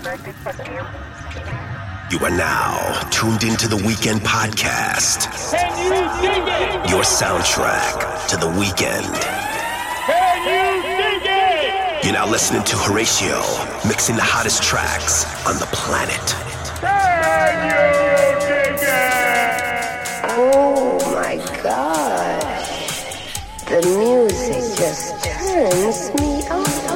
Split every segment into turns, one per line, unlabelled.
You are now tuned into the Weekend Podcast.
Can you dig it?
Your soundtrack to the weekend.
Can you dig it?
You're now listening to Horacio mixing the hottest tracks on the planet.
Can you dig it?
Oh my gosh. The music just turns me on.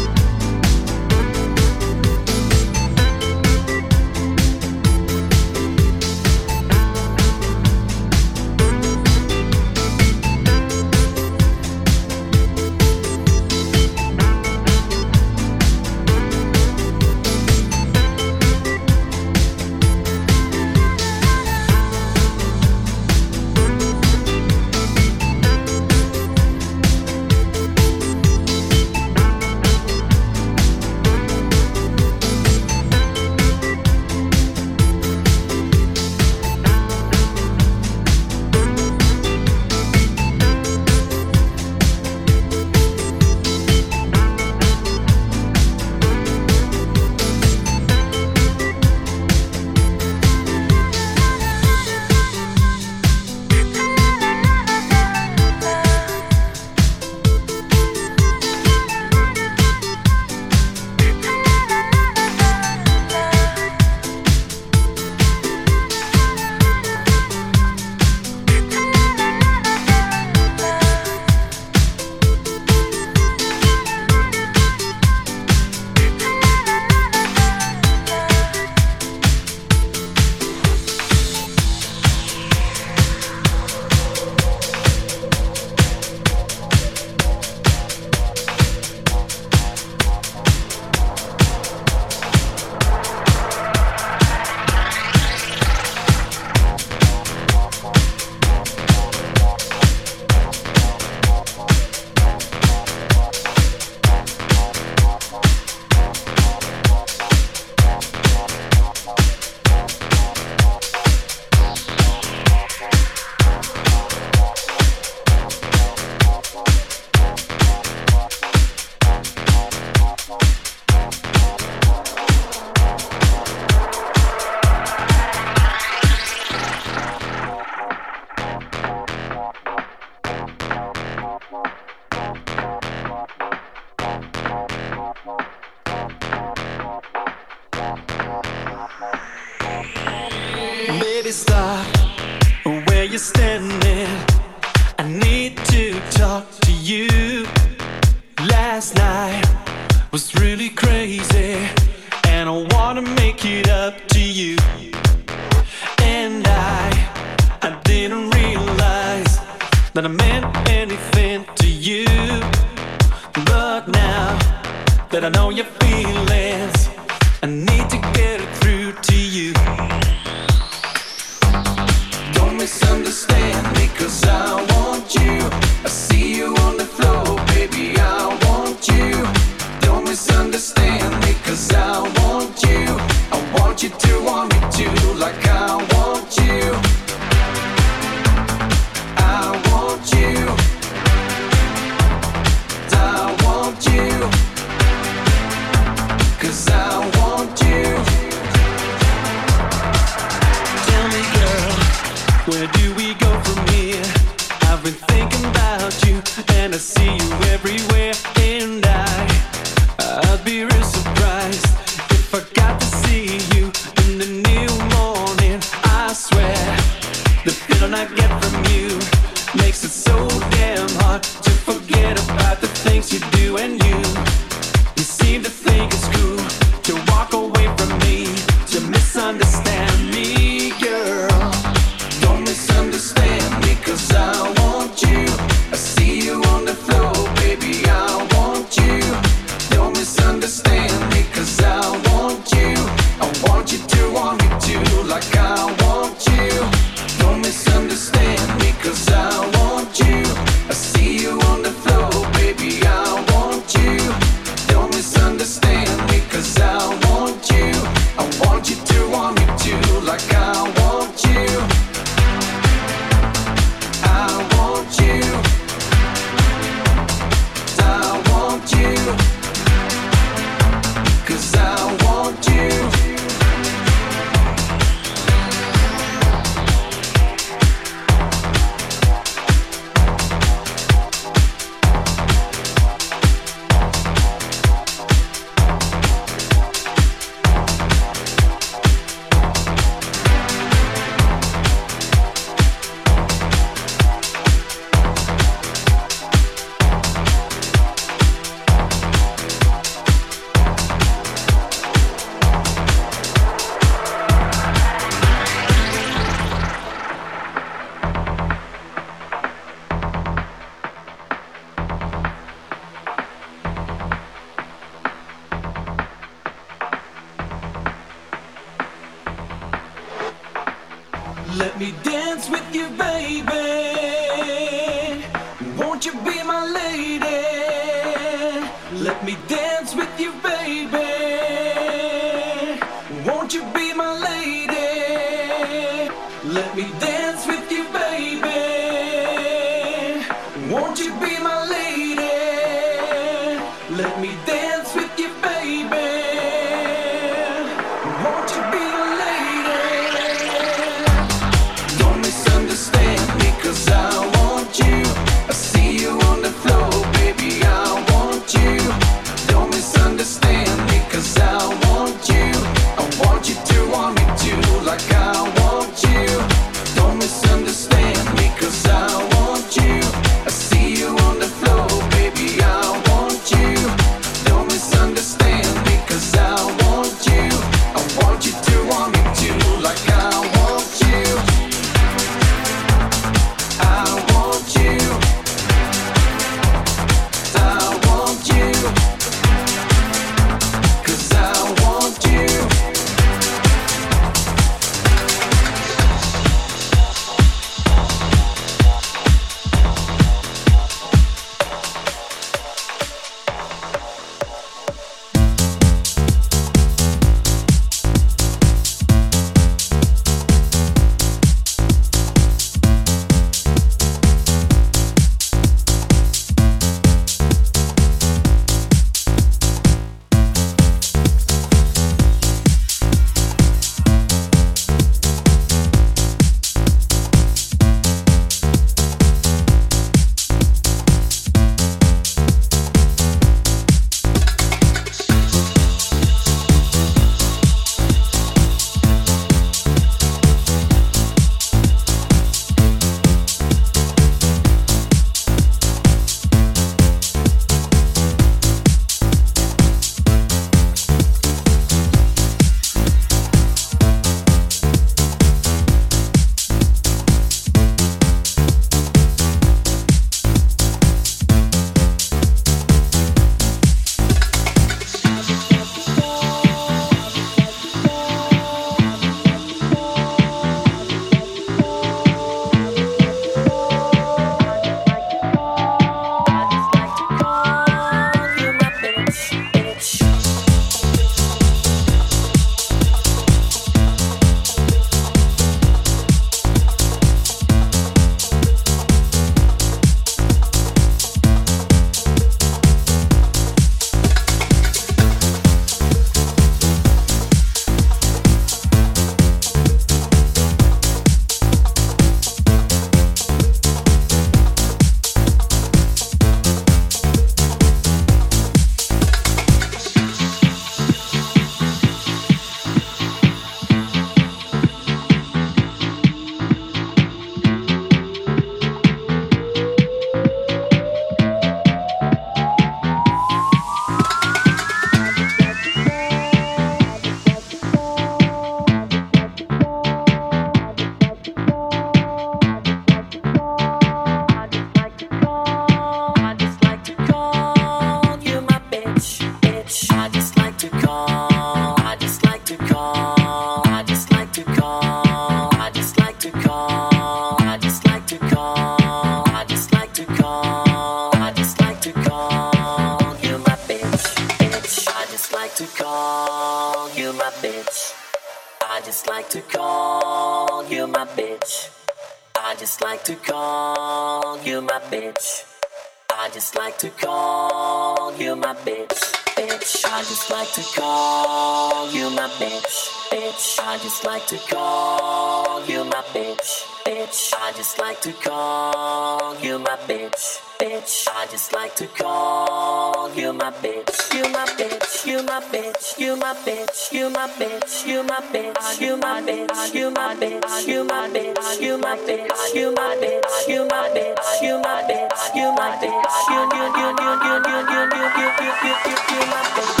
like to call you my bitch, bitch. I just like to call you my bitch, bitch. I just like to call you my bitch, bitch. I just like to call you my bitch, you my bitch, you my bitch, you my bitch, you my bitch, you my bitch, you my bitch, you my bitch, you my bitch, you my bitch, you my bitch, you my bitch, you my bitch, you my bitch, you my bitch, you you you you you you you you you you you my bitch.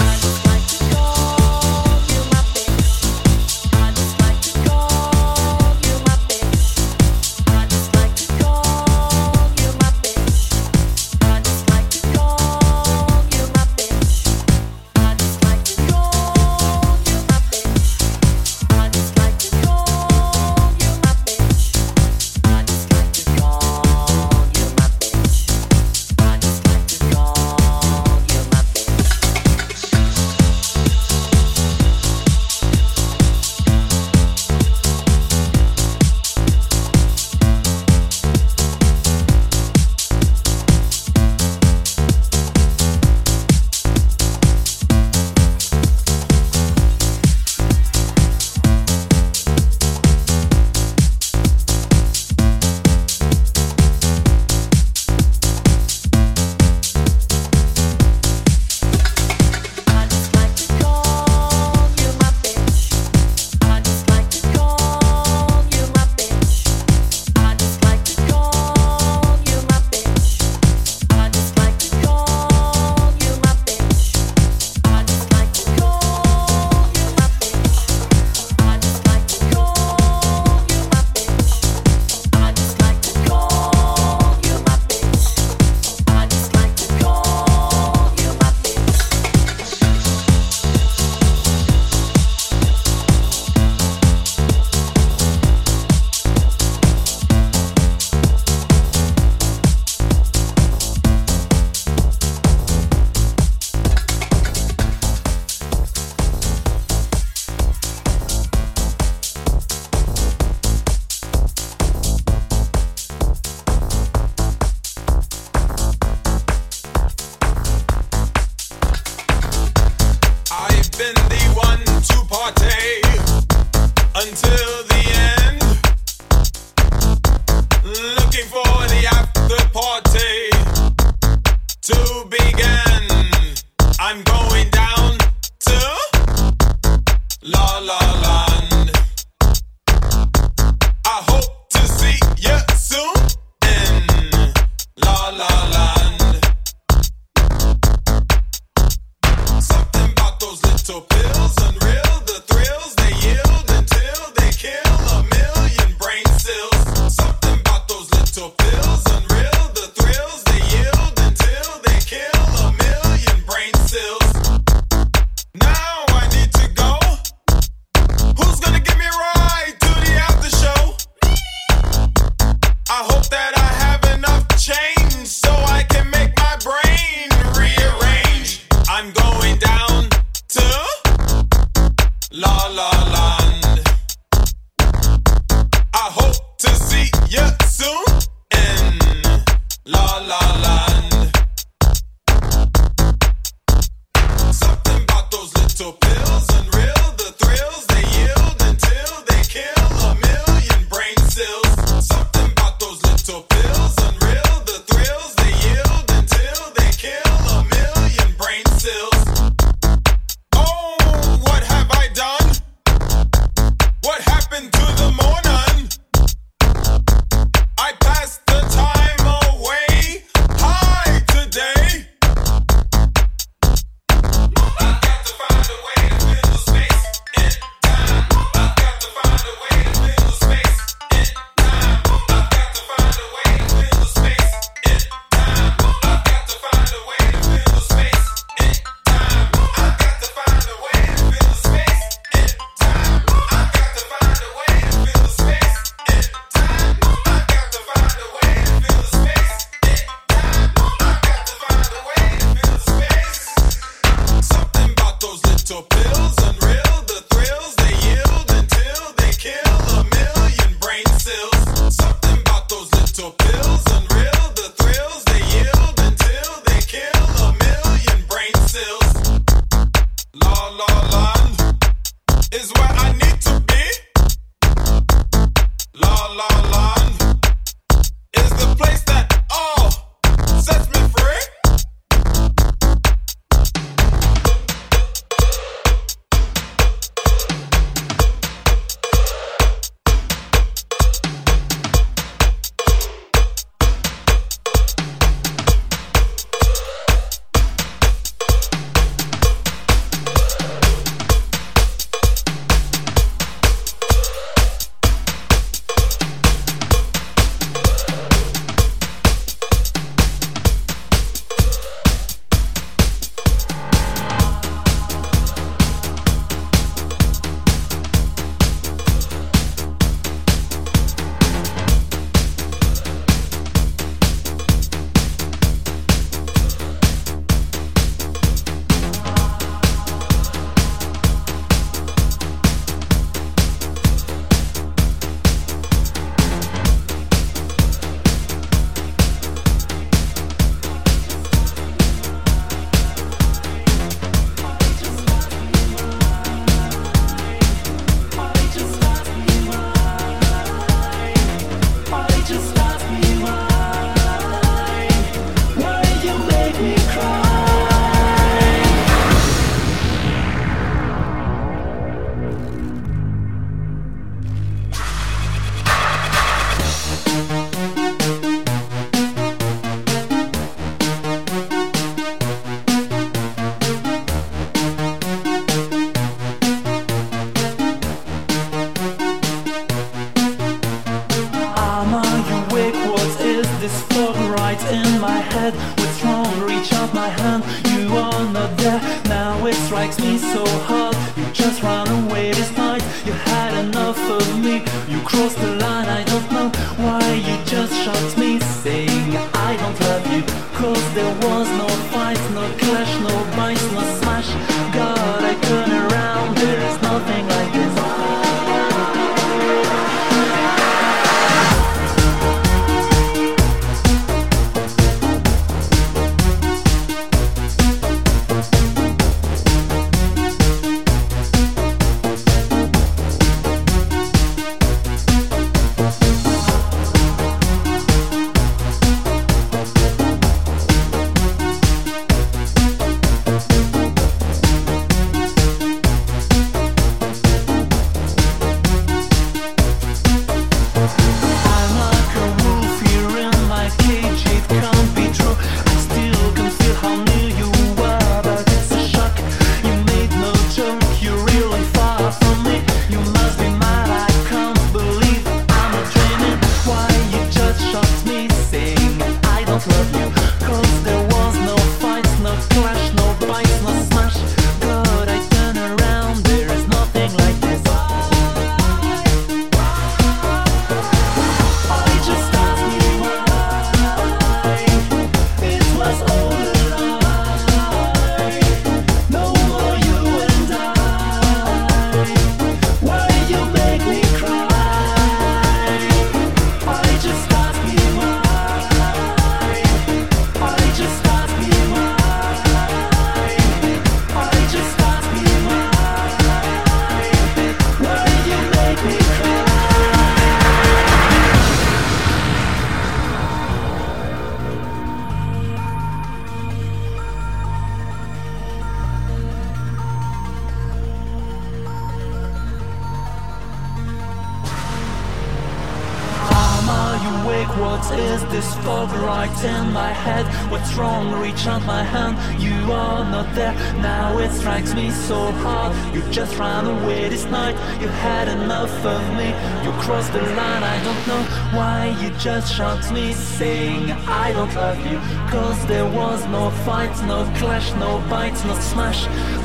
saying I don't love you. Cause there was no fight, no clash, no bites, no smash.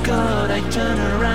God, I turn around.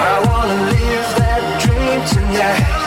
I
wanna live that dream tonight.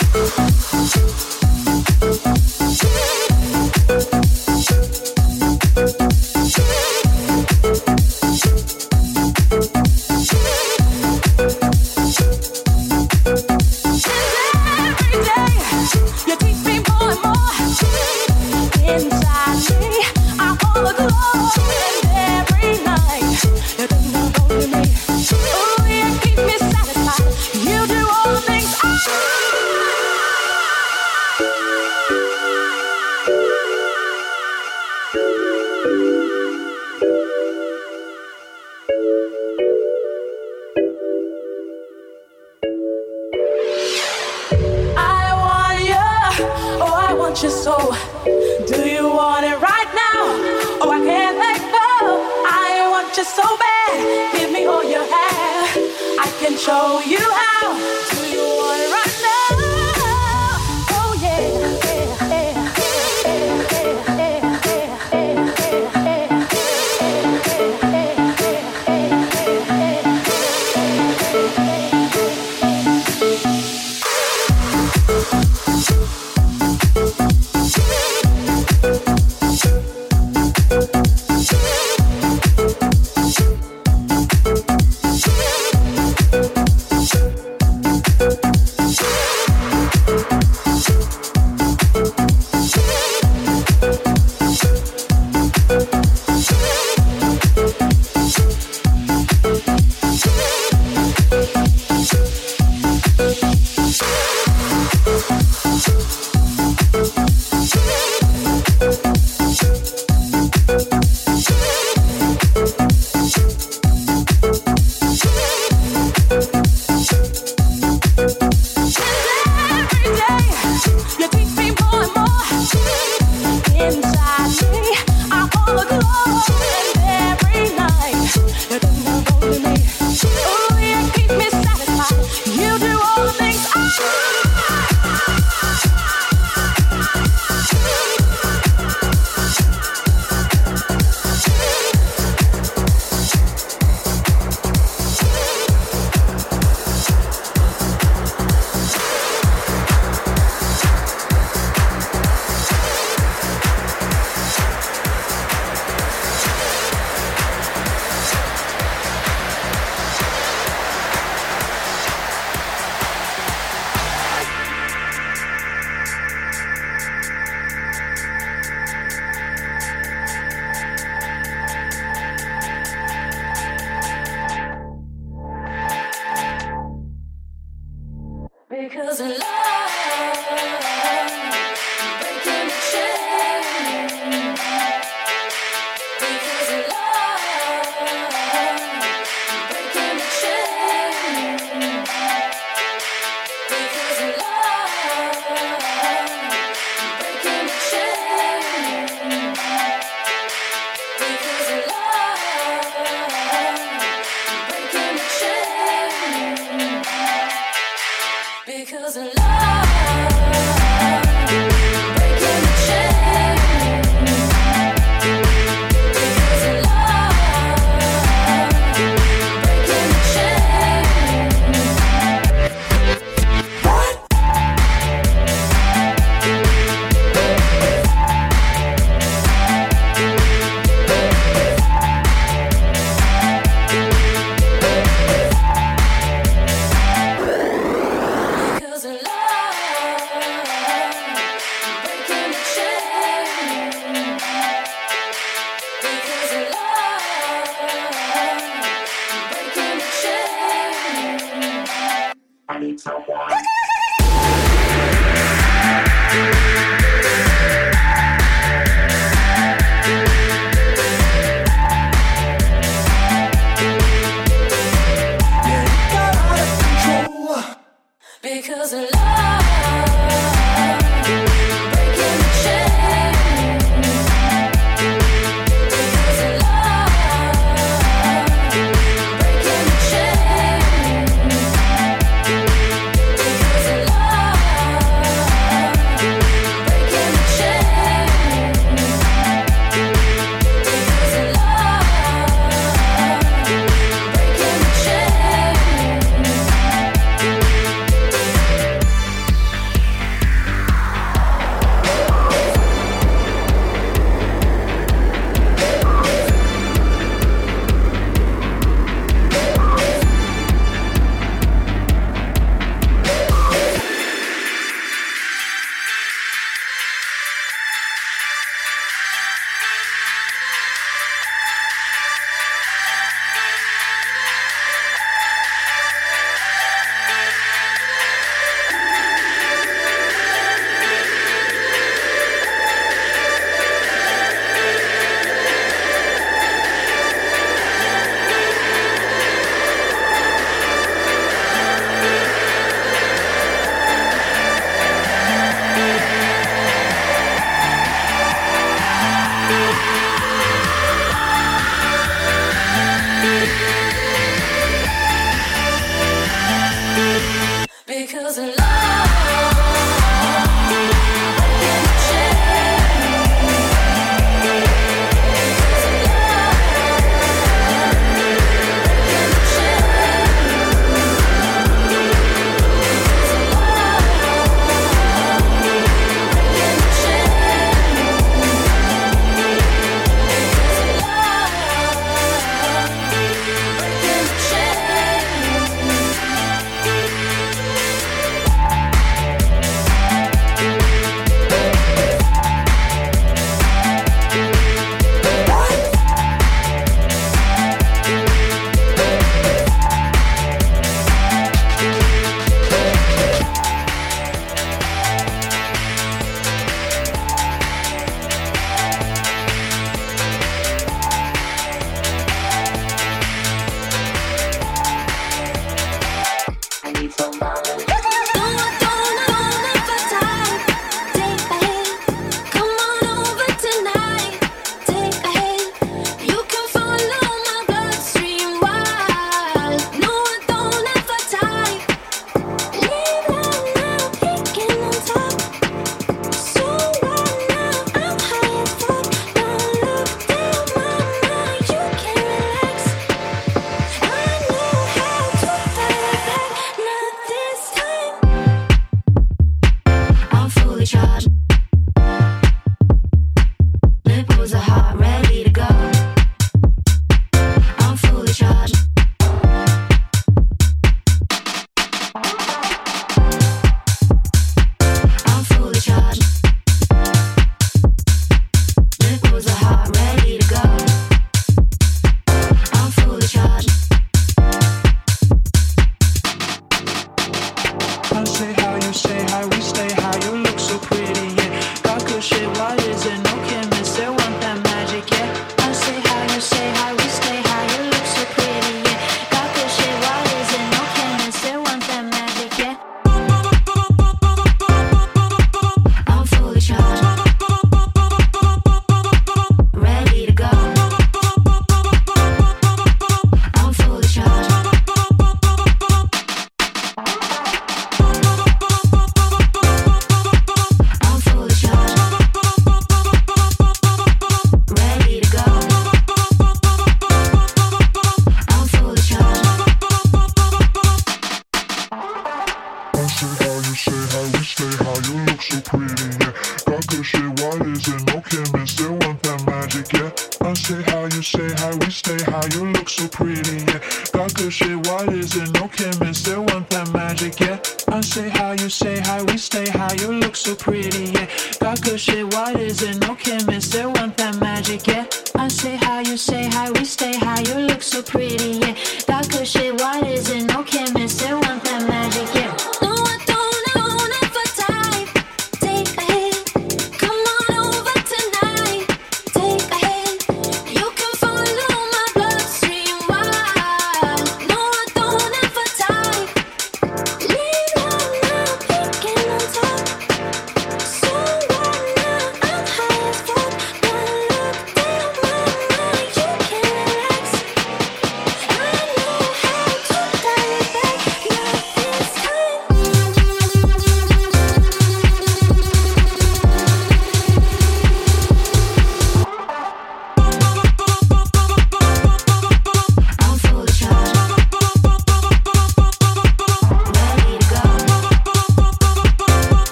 Uh-huh.